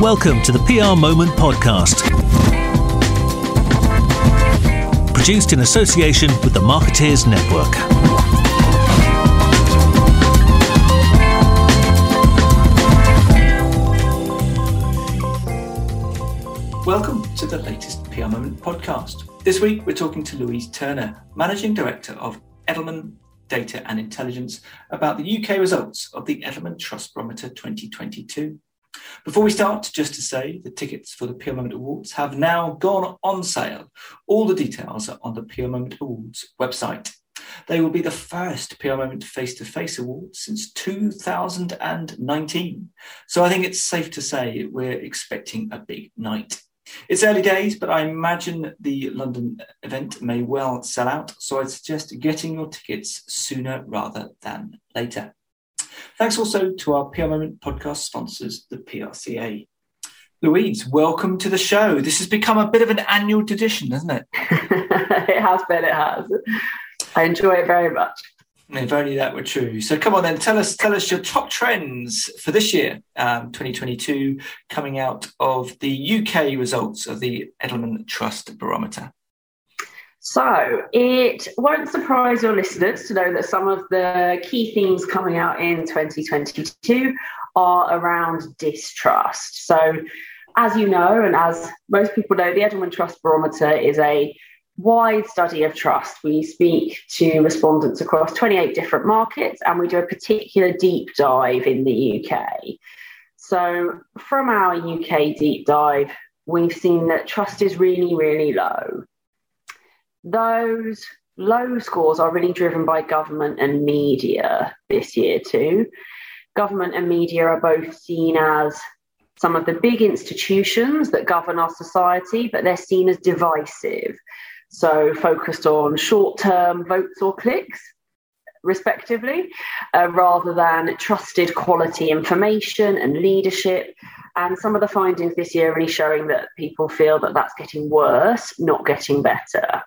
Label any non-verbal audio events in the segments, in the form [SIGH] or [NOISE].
Welcome to the PR Moment podcast. Produced in association with the Marketeers Network. Welcome to the latest PR Moment podcast. This week we're talking to Louise Turner, Managing Director of Edelman Data and Intelligence, about the UK results of the Edelman Trust Barometer 2022. Before we start, just to say the tickets for the PR Moment Awards have now gone on sale. All the details are on the PR Moment Awards website. They will be the first PR Moment face to face awards since 2019. So I think it's safe to say we're expecting a big night. It's early days, but I imagine the London event may well sell out. So I'd suggest getting your tickets sooner rather than later. Thanks also to our PR Moment podcast sponsors, the PRCA. Louise, welcome to the show. This has become a bit of an annual tradition, hasn't it? [LAUGHS] it has been, it has. I enjoy it very much. If only that were true. So come on then, tell us tell us your top trends for this year, um, 2022, coming out of the UK results of the Edelman Trust Barometer. So, it won't surprise your listeners to know that some of the key themes coming out in 2022 are around distrust. So, as you know, and as most people know, the Edelman Trust Barometer is a wide study of trust. We speak to respondents across 28 different markets and we do a particular deep dive in the UK. So, from our UK deep dive, we've seen that trust is really, really low those low scores are really driven by government and media this year too. Government and media are both seen as some of the big institutions that govern our society, but they're seen as divisive. So, focused on short term votes or clicks, respectively, uh, rather than trusted quality information and leadership. And some of the findings this year are really showing that people feel that that's getting worse, not getting better.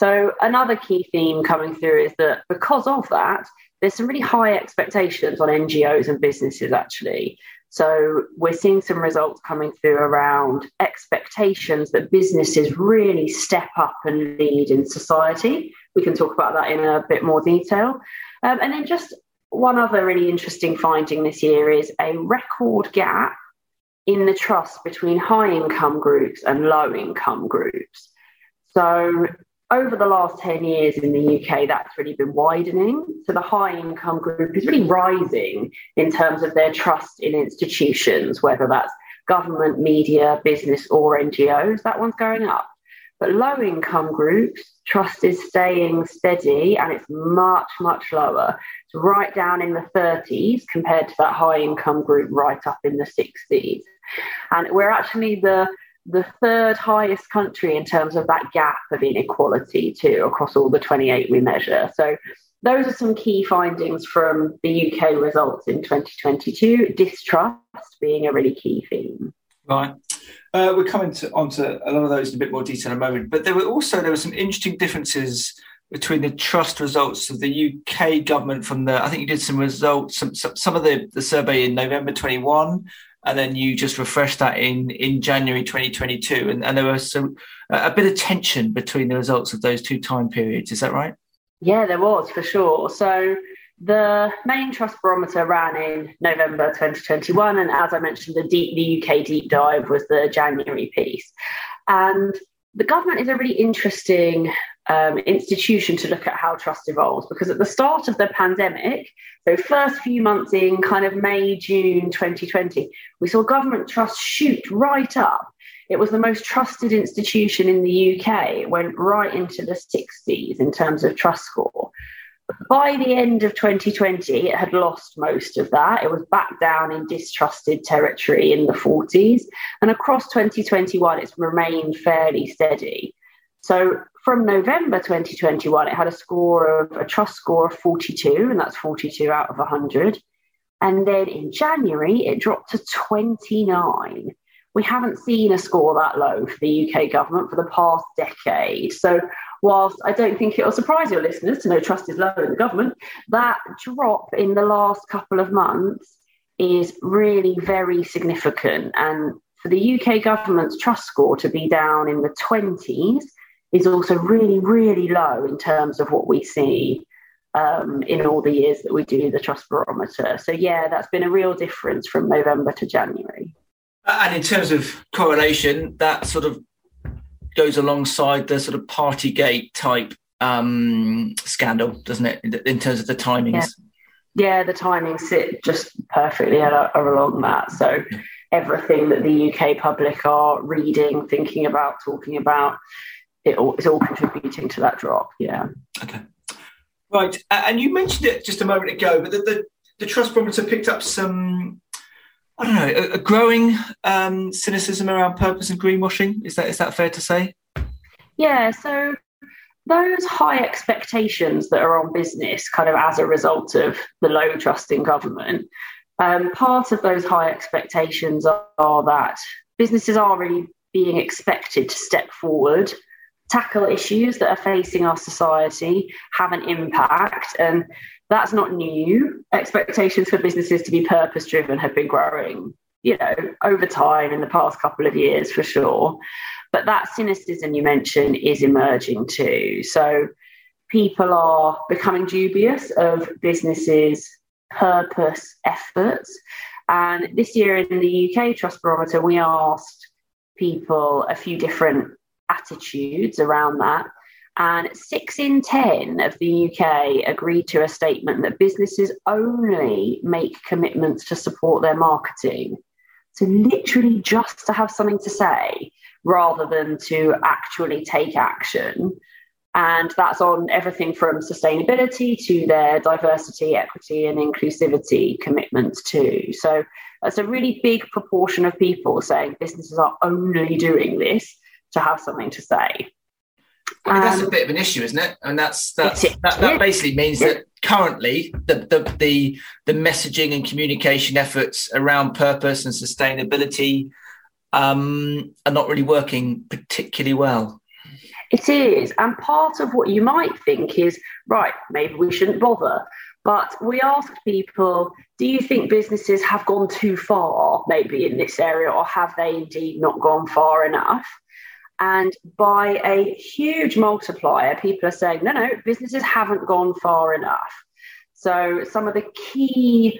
So, another key theme coming through is that because of that, there's some really high expectations on NGOs and businesses actually. So, we're seeing some results coming through around expectations that businesses really step up and lead in society. We can talk about that in a bit more detail. Um, and then, just one other really interesting finding this year is a record gap in the trust between high income groups and low income groups. So, over the last 10 years in the UK, that's really been widening. So the high income group is really rising in terms of their trust in institutions, whether that's government, media, business, or NGOs. That one's going up. But low income groups, trust is staying steady and it's much, much lower. It's right down in the 30s compared to that high income group right up in the 60s. And we're actually the the third highest country in terms of that gap of inequality too across all the 28 we measure. So those are some key findings from the UK results in 2022. Distrust being a really key theme. Right. Uh, we're coming to, onto a lot of those in a bit more detail in a moment, but there were also there were some interesting differences between the trust results of the UK government from the I think you did some results some some, some of the, the survey in November 21 and then you just refreshed that in in January 2022, and, and there was some, a bit of tension between the results of those two time periods. Is that right? Yeah, there was for sure. So the main trust barometer ran in November 2021, and as I mentioned, the deep the UK deep dive was the January piece, and the government is a really interesting um, institution to look at how trust evolves because at the start of the pandemic, so first few months in kind of May, June 2020, we saw government trust shoot right up. It was the most trusted institution in the UK. It went right into the 60s in terms of trust score. By the end of 2020, it had lost most of that. It was back down in distrusted territory in the 40s. And across 2021, it's remained fairly steady. So from November 2021, it had a score of a trust score of 42, and that's 42 out of 100. And then in January, it dropped to 29. We haven't seen a score that low for the UK government for the past decade. So, whilst I don't think it will surprise your listeners to know trust is low in the government, that drop in the last couple of months is really very significant. And for the UK government's trust score to be down in the 20s is also really, really low in terms of what we see um, in all the years that we do the trust barometer. So, yeah, that's been a real difference from November to January. And in terms of correlation, that sort of goes alongside the sort of Partygate type um, scandal, doesn't it? In terms of the timings. Yeah, yeah the timings sit just perfectly along that. So everything that the UK public are reading, thinking about, talking about, it all, it's all contributing to that drop. Yeah. Okay. Right, and you mentioned it just a moment ago, but the, the, the trust barometer picked up some I don't know, a, a growing um, cynicism around purpose and greenwashing. Is that is that fair to say? Yeah. So those high expectations that are on business, kind of as a result of the low trust in government, um, part of those high expectations are, are that businesses are really being expected to step forward tackle issues that are facing our society, have an impact. And that's not new. Expectations for businesses to be purpose driven have been growing, you know, over time in the past couple of years for sure. But that cynicism you mentioned is emerging too. So people are becoming dubious of businesses' purpose efforts. And this year in the UK Trust Barometer, we asked people a few different attitudes around that. And six in 10 of the UK agreed to a statement that businesses only make commitments to support their marketing. So, literally, just to have something to say rather than to actually take action. And that's on everything from sustainability to their diversity, equity, and inclusivity commitments, too. So, that's a really big proportion of people saying businesses are only doing this to have something to say. I mean, that's a bit of an issue, isn't it? And that's, that's that, that basically means that currently the, the the the messaging and communication efforts around purpose and sustainability um, are not really working particularly well. It is, and part of what you might think is right. Maybe we shouldn't bother. But we asked people, do you think businesses have gone too far, maybe in this area, or have they indeed not gone far enough? And by a huge multiplier, people are saying, no, no, businesses haven't gone far enough. So some of the key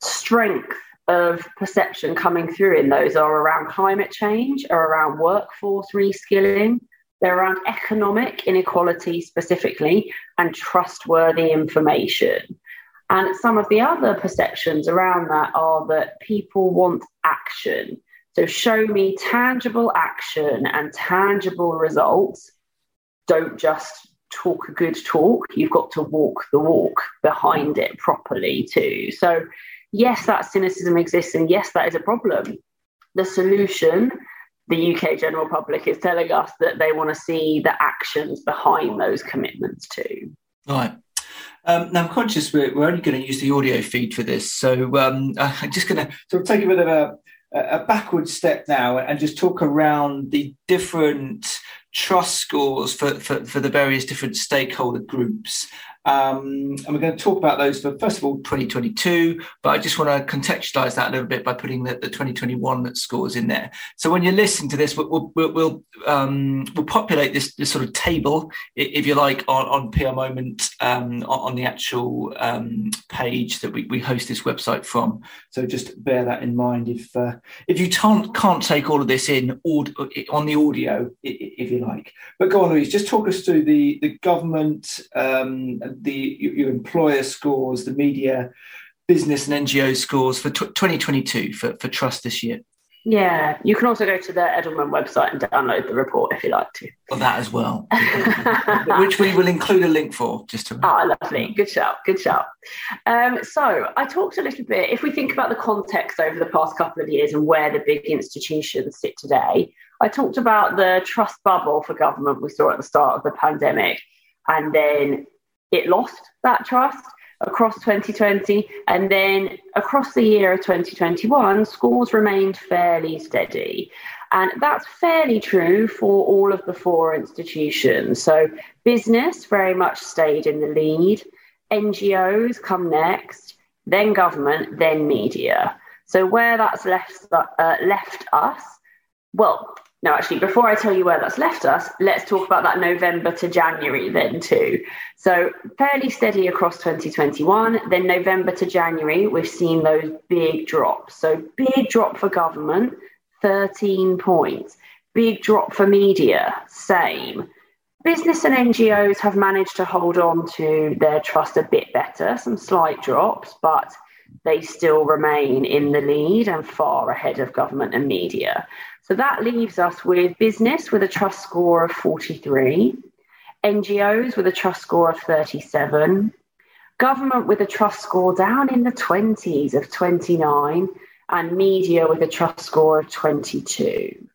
strength of perception coming through in those are around climate change, are around workforce reskilling, they're around economic inequality specifically, and trustworthy information. And some of the other perceptions around that are that people want action. So show me tangible action and tangible results. Don't just talk a good talk. You've got to walk the walk behind it properly too. So, yes, that cynicism exists, and yes, that is a problem. The solution, the UK general public is telling us that they want to see the actions behind those commitments too. Right. Um, now I'm conscious we're, we're only going to use the audio feed for this, so um, [LAUGHS] I'm just going to sort of take a bit of a a backward step now and just talk around the different trust scores for, for, for the various different stakeholder groups um, and we're going to talk about those for, first of all, 2022, but I just want to contextualize that a little bit by putting the, the 2021 scores in there. So when you're listening to this, we'll, we'll, we'll, um, we'll populate this, this sort of table, if you like, on, on PR Moment um, on the actual um, page that we, we host this website from. So just bear that in mind if uh, if you can't, can't take all of this in on the audio, if you like. But go on, Louise, just talk us through the, the government um, the your employer scores, the media, business and NGO scores for t- 2022 for, for trust this year. Yeah, you can also go to the Edelman website and download the report if you like to. Well, that as well, [LAUGHS] which we will include a link for. Just to ah, oh, lovely, good shout, good shout. Um, so I talked a little bit. If we think about the context over the past couple of years and where the big institutions sit today, I talked about the trust bubble for government we saw at the start of the pandemic, and then it lost that trust across 2020. And then across the year of 2021, scores remained fairly steady. And that's fairly true for all of the four institutions. So business very much stayed in the lead, NGOs come next, then government, then media. So where that's left uh, left us, well, no, actually, before I tell you where that's left us, let's talk about that November to January then too. So fairly steady across 2021. Then November to January, we've seen those big drops. So big drop for government, 13 points. Big drop for media, same. Business and NGOs have managed to hold on to their trust a bit better, some slight drops, but they still remain in the lead and far ahead of government and media. So that leaves us with business with a trust score of 43, NGOs with a trust score of 37, government with a trust score down in the 20s of 29, and media with a trust score of 22.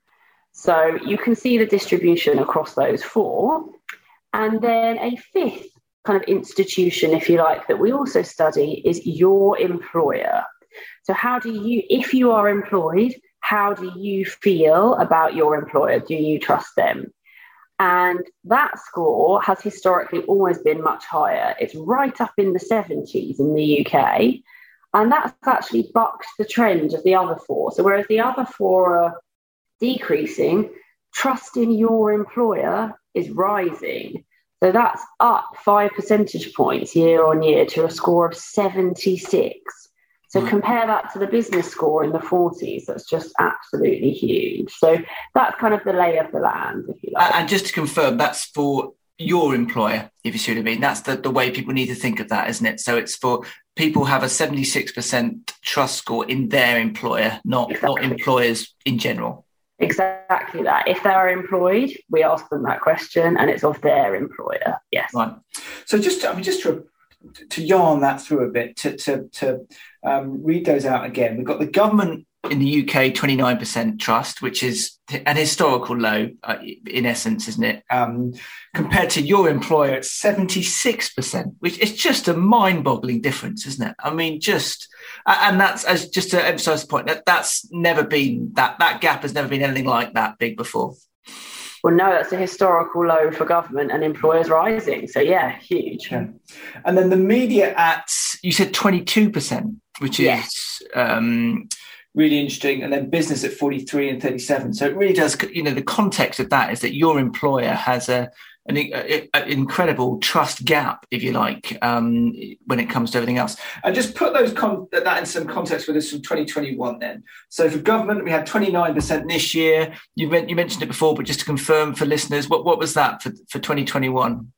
So you can see the distribution across those four. And then a fifth kind of institution, if you like, that we also study is your employer. So, how do you, if you are employed, how do you feel about your employer? Do you trust them? And that score has historically always been much higher. It's right up in the 70s in the UK. And that's actually bucked the trend of the other four. So, whereas the other four are decreasing, trust in your employer is rising. So, that's up five percentage points year on year to a score of 76. So mm. compare that to the business score in the 40s. That's just absolutely huge. So that's kind of the lay of the land, if you like. And just to confirm, that's for your employer, if you see what I mean. That's the, the way people need to think of that, isn't it? So it's for people have a 76% trust score in their employer, not, exactly. not employers in general. Exactly that. If they are employed, we ask them that question, and it's of their employer. Yes. Right. So just, I mean, just to to yarn that through a bit, to to, to um, read those out again. We've got the government in the UK, 29% trust, which is an historical low uh, in essence, isn't it? Um, compared to your employer at 76%, which is just a mind boggling difference, isn't it? I mean, just, and that's as just to emphasize the point that that's never been that, that gap has never been anything like that big before. Well, no, that's a historical low for government and employers rising. So, yeah, huge. Yeah. And then the media at, you said 22%, which is yes. um, really interesting. And then business at 43 and 37. So, it really does, you know, the context of that is that your employer has a, an, an, incredible trust gap, if you like, um, when it comes to everything else. And just put those con- that in some context with us from 2021. Then, so for government, we had 29% this year. You, meant, you mentioned it before, but just to confirm for listeners, what what was that for for 2021?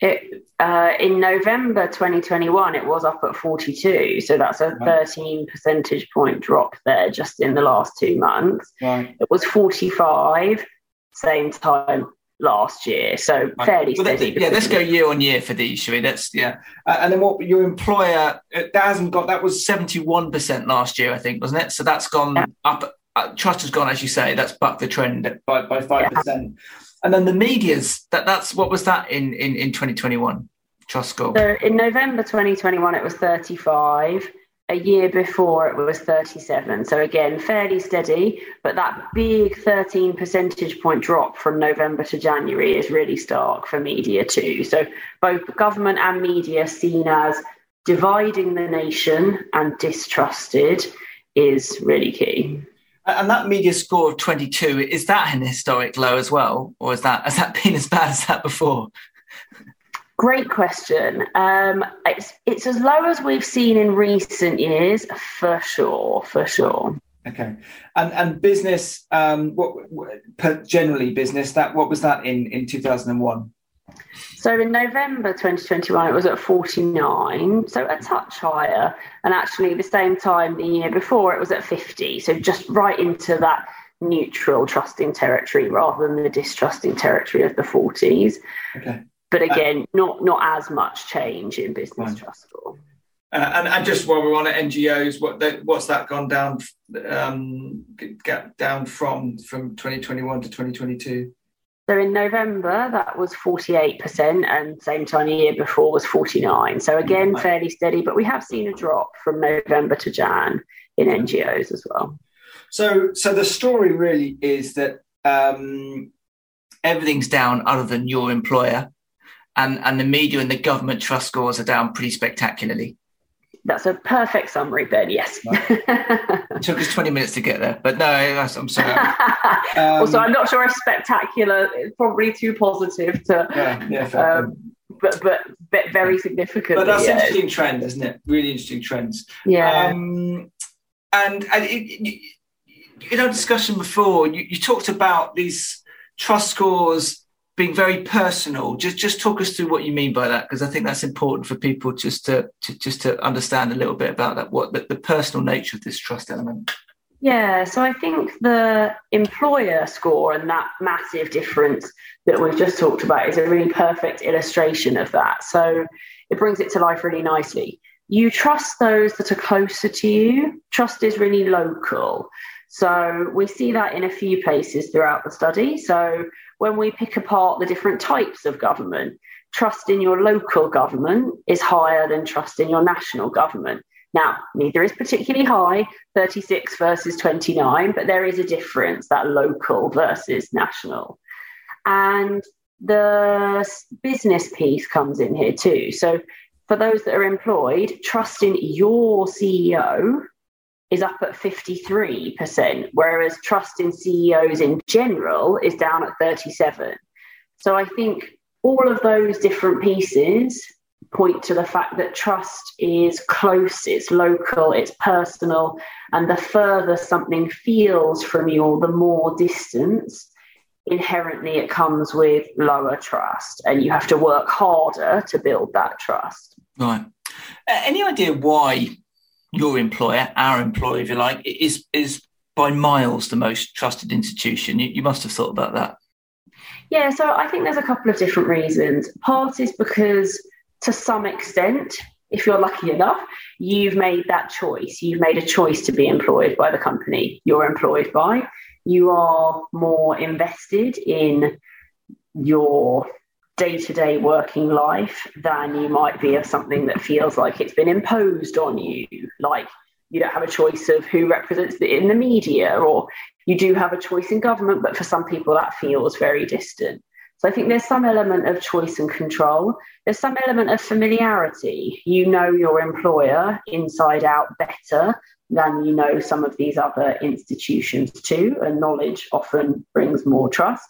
It, uh, in November 2021, it was up at 42. So that's a 13 percentage point drop there just in the last two months. Right. It was 45 same time last year. So fairly well, steady. Yeah, let's go year on year for these, shall we? That's yeah. Uh, and then what your employer uh, that hasn't got that was seventy one percent last year, I think, wasn't it? So that's gone yeah. up. Uh, trust has gone, as you say, that's bucked the trend by by five yeah. percent. And then the media's that that's what was that in in in twenty twenty one. Trust score. So in November 2021, it was 35 a year before it was 37. So again, fairly steady, but that big 13 percentage point drop from November to January is really stark for media too. So both government and media seen as dividing the nation and distrusted is really key. And that media score of 22, is that an historic low as well? Or is that, has that been as bad as that before? Great question. Um, it's it's as low as we've seen in recent years, for sure, for sure. Okay, and and business, um, what, what generally business that what was that in in two thousand and one? So in November 2021, it was at 49, so a touch higher. And actually, the same time the year before, it was at 50. So just right into that neutral trusting territory rather than the distrusting territory of the 40s. Okay but uh, again, uh, not not as much change in business right. trust score. Uh, and, and just while we're on it, NGOs, what what's that gone down um, get down from from 2021 to 2022? So in November, that was 48%, and same time a year before was 49. So again, fairly steady, but we have seen a drop from November to Jan in NGOs as well. So, so the story really is that um, everything's down other than your employer and and the media and the government trust scores are down pretty spectacularly. That's a perfect summary, Ben. Yes. it took us 20 minutes to get there, but no, I'm sorry. [LAUGHS] Um, also, I'm not sure if spectacular is probably too positive to. Yeah, yeah, um, but, but, but very significant. But that's an interesting trend, isn't it? Really interesting trends. Yeah. Um, and and it, in our discussion before, you, you talked about these trust scores being very personal. Just just talk us through what you mean by that, because I think that's important for people just to, to just to understand a little bit about that, what the, the personal nature of this trust element. Yeah, so I think the employer score and that massive difference that we've just talked about is a really perfect illustration of that. So it brings it to life really nicely. You trust those that are closer to you. Trust is really local. So we see that in a few places throughout the study. So when we pick apart the different types of government, trust in your local government is higher than trust in your national government. Now, neither is particularly high, 36 versus 29, but there is a difference, that local versus national. And the business piece comes in here too. So, for those that are employed, trust in your CEO is up at 53%, whereas trust in CEOs in general is down at 37. So I think all of those different pieces point to the fact that trust is close, it's local, it's personal, and the further something feels from you, the more distance, inherently it comes with lower trust, and you have to work harder to build that trust. Right. Uh, any idea why your employer, our employer, if you like, is is by miles the most trusted institution. You, you must have thought about that. Yeah, so I think there's a couple of different reasons. Part is because, to some extent, if you're lucky enough, you've made that choice. You've made a choice to be employed by the company you're employed by. You are more invested in your day to day working life than you might be of something that feels like it's been imposed on you. Like you don't have a choice of who represents it in the media, or you do have a choice in government, but for some people that feels very distant. So I think there's some element of choice and control. There's some element of familiarity. You know your employer inside out better than you know some of these other institutions too, and knowledge often brings more trust.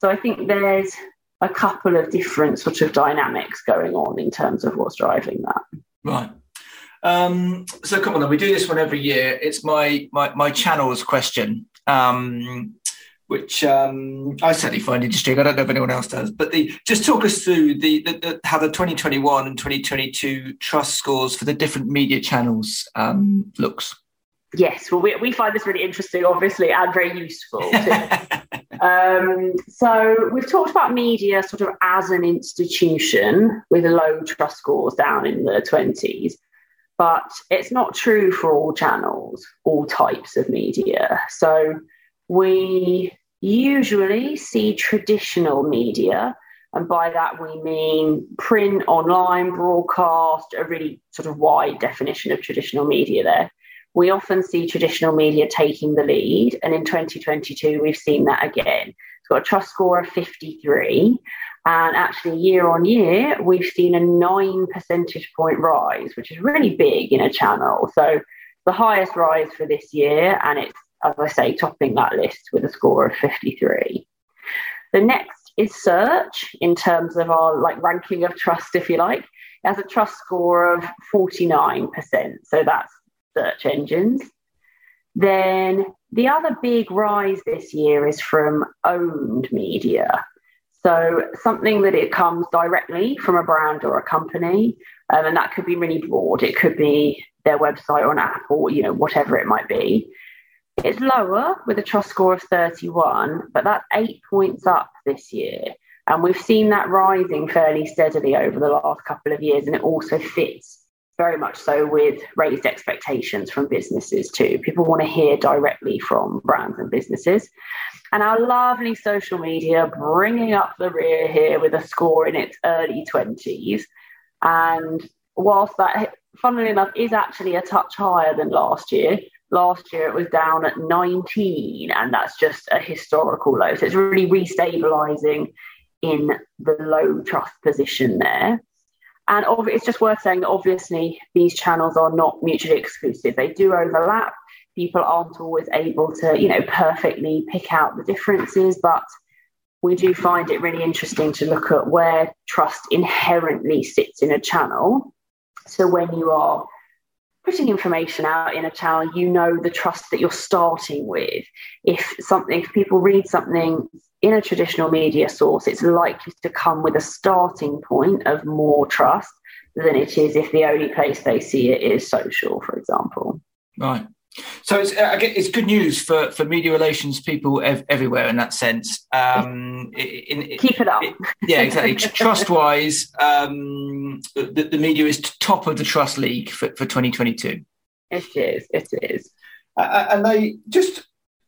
So I think there's a couple of different sort of dynamics going on in terms of what's driving that. Right. Um, so come on, we do this one every year. It's my my, my channels question, um, which um, I certainly find interesting. I don't know if anyone else does, but the just talk us through the, the, the how the 2021 and 2022 trust scores for the different media channels um, looks. Yes, well, we, we find this really interesting, obviously, and very useful. [LAUGHS] um, so, we've talked about media sort of as an institution with low trust scores down in the 20s, but it's not true for all channels, all types of media. So, we usually see traditional media, and by that we mean print, online, broadcast, a really sort of wide definition of traditional media there we often see traditional media taking the lead. And in 2022, we've seen that again. It's got a trust score of 53. And actually, year on year, we've seen a nine percentage point rise, which is really big in a channel. So, the highest rise for this year, and it's, as I say, topping that list with a score of 53. The next is search in terms of our like ranking of trust, if you like. It has a trust score of 49%. So that's search engines. Then the other big rise this year is from owned media. So something that it comes directly from a brand or a company, um, and that could be really broad. It could be their website or an app or you know whatever it might be. It's lower with a trust score of 31, but that's eight points up this year. And we've seen that rising fairly steadily over the last couple of years, and it also fits very much so with raised expectations from businesses too. People want to hear directly from brands and businesses. And our lovely social media bringing up the rear here with a score in its early 20s. And whilst that, funnily enough, is actually a touch higher than last year, last year it was down at 19, and that's just a historical low. So it's really restabilizing in the low trust position there. And it's just worth saying that obviously these channels are not mutually exclusive. They do overlap. People aren't always able to, you know, perfectly pick out the differences, but we do find it really interesting to look at where trust inherently sits in a channel. So when you are putting information out in a channel, you know the trust that you're starting with. If something, if people read something in a traditional media source, it's likely to come with a starting point of more trust than it is if the only place they see it is social, for example. Right. So it's uh, it's good news for, for media relations people ev- everywhere in that sense. Um, in, in, Keep it up. It, yeah, exactly. trust wise, um, the, the, media is top of the trust league for, for 2022. It is. It is. Uh, and they just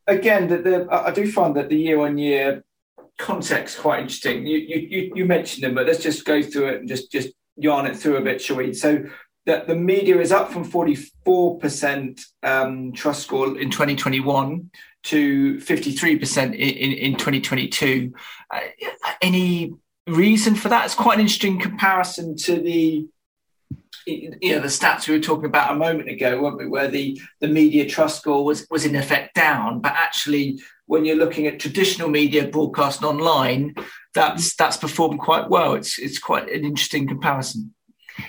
again that the I do find that the year on year context quite interesting. You, you you mentioned them, but let's just go through it and just just yarn it through a bit, shall we? So that the media is up from 44% um, trust score in 2021 to 53% in, in, in 2022. Uh, any reason for that? It's quite an interesting comparison to the you know the stats we were talking about a moment ago, weren't we? Where the, the media trust score was was in effect down, but actually when you're looking at traditional media broadcast online, that's that's performed quite well. It's it's quite an interesting comparison.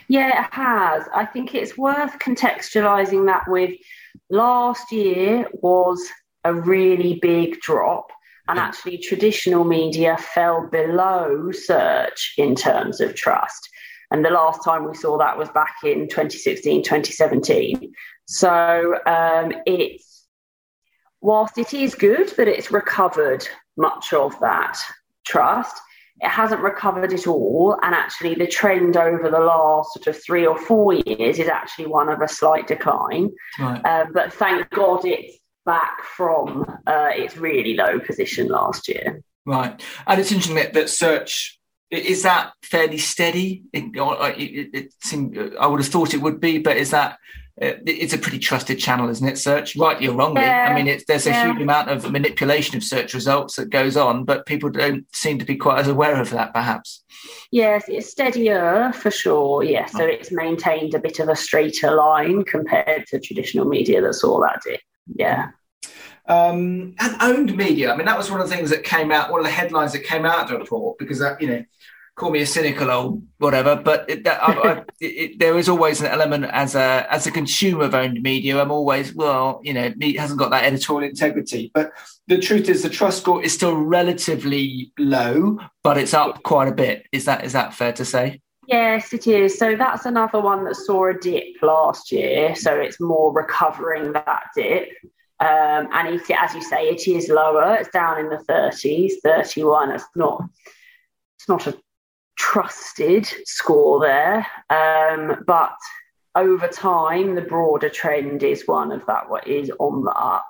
Yeah, it has. I think it's worth contextualizing that with last year was a really big drop. And actually, traditional media fell below search in terms of trust. And the last time we saw that was back in 2016, 2017. So um, it's, whilst it is good that it's recovered much of that trust, it hasn't recovered it all. And actually, the trend over the last sort of three or four years is actually one of a slight decline. Right. Uh, but thank God it's back from uh, its really low position last year. Right. And it's interesting that, that search is that fairly steady? It, it, it, seemed, I would have thought it would be, but is that it's a pretty trusted channel, isn't it? Search, rightly or wrongly. Yeah, I mean, there's a yeah. huge amount of manipulation of search results that goes on, but people don't seem to be quite as aware of that, perhaps. Yes, it's steadier for sure. Yes, so it's maintained a bit of a straighter line compared to traditional media that saw that dip. Yeah. Um, and owned media. I mean, that was one of the things that came out, one of the headlines that came out of the report, because that, you know, call me a cynical old whatever, but it, that, I, I, [LAUGHS] it, there is always an element as a as a consumer of owned media. I'm always well, you know, it hasn't got that editorial integrity. But the truth is, the trust score is still relatively low, but it's up quite a bit. Is that is that fair to say? Yes, it is. So that's another one that saw a dip last year. So it's more recovering that dip. Um, and it, as you say, it is lower. It's down in the 30s, 31. It's not. It's not a trusted score there. Um, but over time, the broader trend is one of that what is on the up.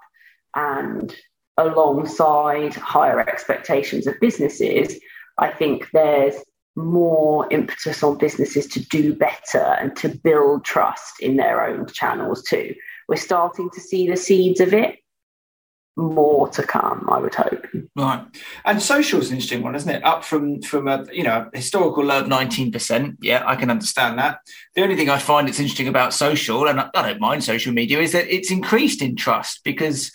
And alongside higher expectations of businesses, I think there's more impetus on businesses to do better and to build trust in their own channels too. We're starting to see the seeds of it more to come, I would hope. Right, and social is an interesting one, isn't it? Up from from a you know historical low of nineteen percent. Yeah, I can understand that. The only thing I find it's interesting about social, and I, I don't mind social media, is that it's increased in trust because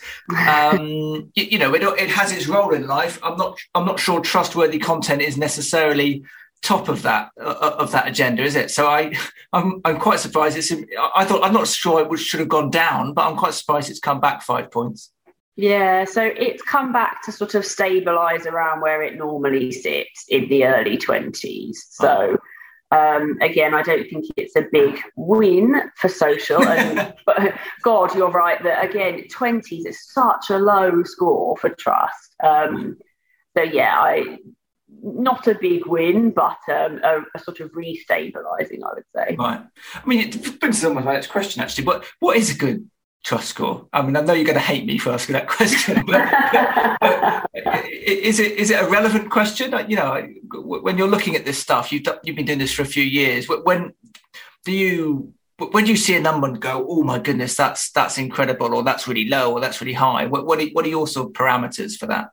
um, [LAUGHS] you, you, know it, it has its role in life. I'm not I'm not sure trustworthy content is necessarily top of that uh, of that agenda, is it? So I [LAUGHS] I'm I'm quite surprised. It's I thought I'm not sure it should have gone down, but I'm quite surprised it's come back five points. Yeah, so it's come back to sort of stabilize around where it normally sits in the early 20s. So, um, again, I don't think it's a big win for social. And [LAUGHS] but God, you're right that again, 20s is such a low score for trust. Um, so, yeah, I not a big win, but um, a, a, sort of restabilizing, I would say. Right. I mean, it brings us on my next question, actually. But what is a good trust score? I mean, I know you're going to hate me for asking that [LAUGHS] question, but, but is it is it a relevant question? You know, when you're looking at this stuff, you've you've been doing this for a few years. When do you when do you see a number and go, "Oh my goodness, that's that's incredible," or "That's really low," or "That's really high"? What what are, what are your sort of parameters for that?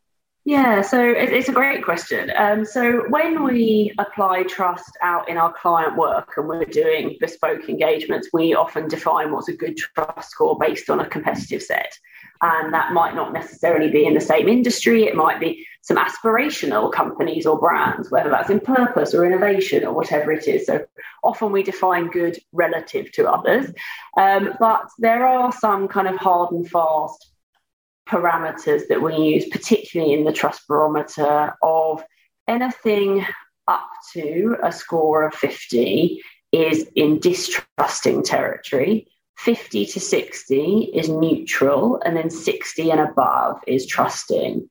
Yeah, so it's a great question. Um, so when we apply trust out in our client work and we're doing bespoke engagements, we often define what's a good trust score based on a competitive set. And that might not necessarily be in the same industry. It might be some aspirational companies or brands, whether that's in purpose or innovation or whatever it is. So often we define good relative to others. Um, but there are some kind of hard and fast parameters that we use, particularly in the trust barometer, of anything up to a score of 50 is in distrusting territory. 50 to 60 is neutral, and then 60 and above is trusting.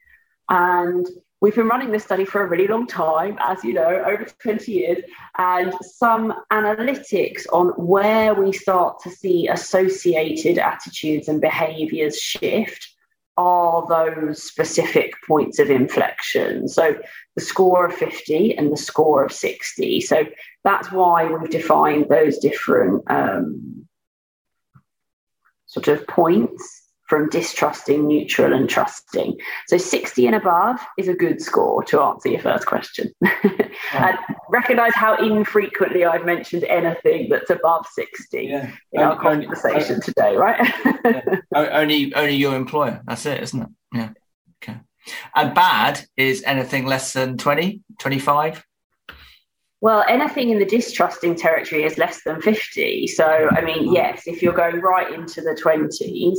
And we've been running this study for a really long time, as you know, over 20 years, and some analytics on where we start to see associated attitudes and behaviors shift are those specific points of inflection. So the score of 50 and the score of 60. So that's why we've defined those different um, sort of points from distrusting, neutral, and trusting. So 60 and above is a good score to answer your first question. [LAUGHS] and recognize how infrequently I've mentioned anything that's above 60 yeah. in only, our conversation only, today, right? yeah. Only only your employer. That's it, isn't it? Yeah. Okay. And bad is anything less than 20, 25? Well, anything in the distrusting territory is less than 50. So, I mean, yes, if you're going right into the 20s,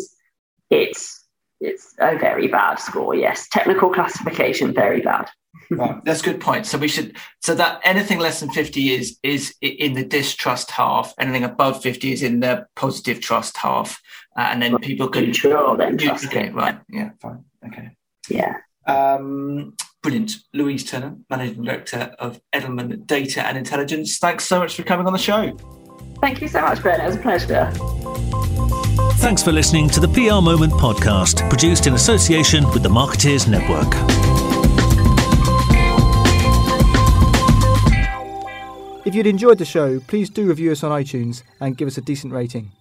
it's it's a very bad score. Yes, technical classification very bad. [LAUGHS] right, that's a good point. So we should so that anything less than fifty is is in the distrust half. Anything above fifty is in the positive trust half, uh, and then people can neutral then Okay, right, yeah, fine, okay, yeah. Um, brilliant, Louise Turner, managing director of Edelman Data and Intelligence. Thanks so much for coming on the show. Thank you so much, Ben. It was a pleasure. Thanks for listening to the PR Moment podcast, produced in association with the Marketeers Network. If you'd enjoyed the show, please do review us on iTunes and give us a decent rating.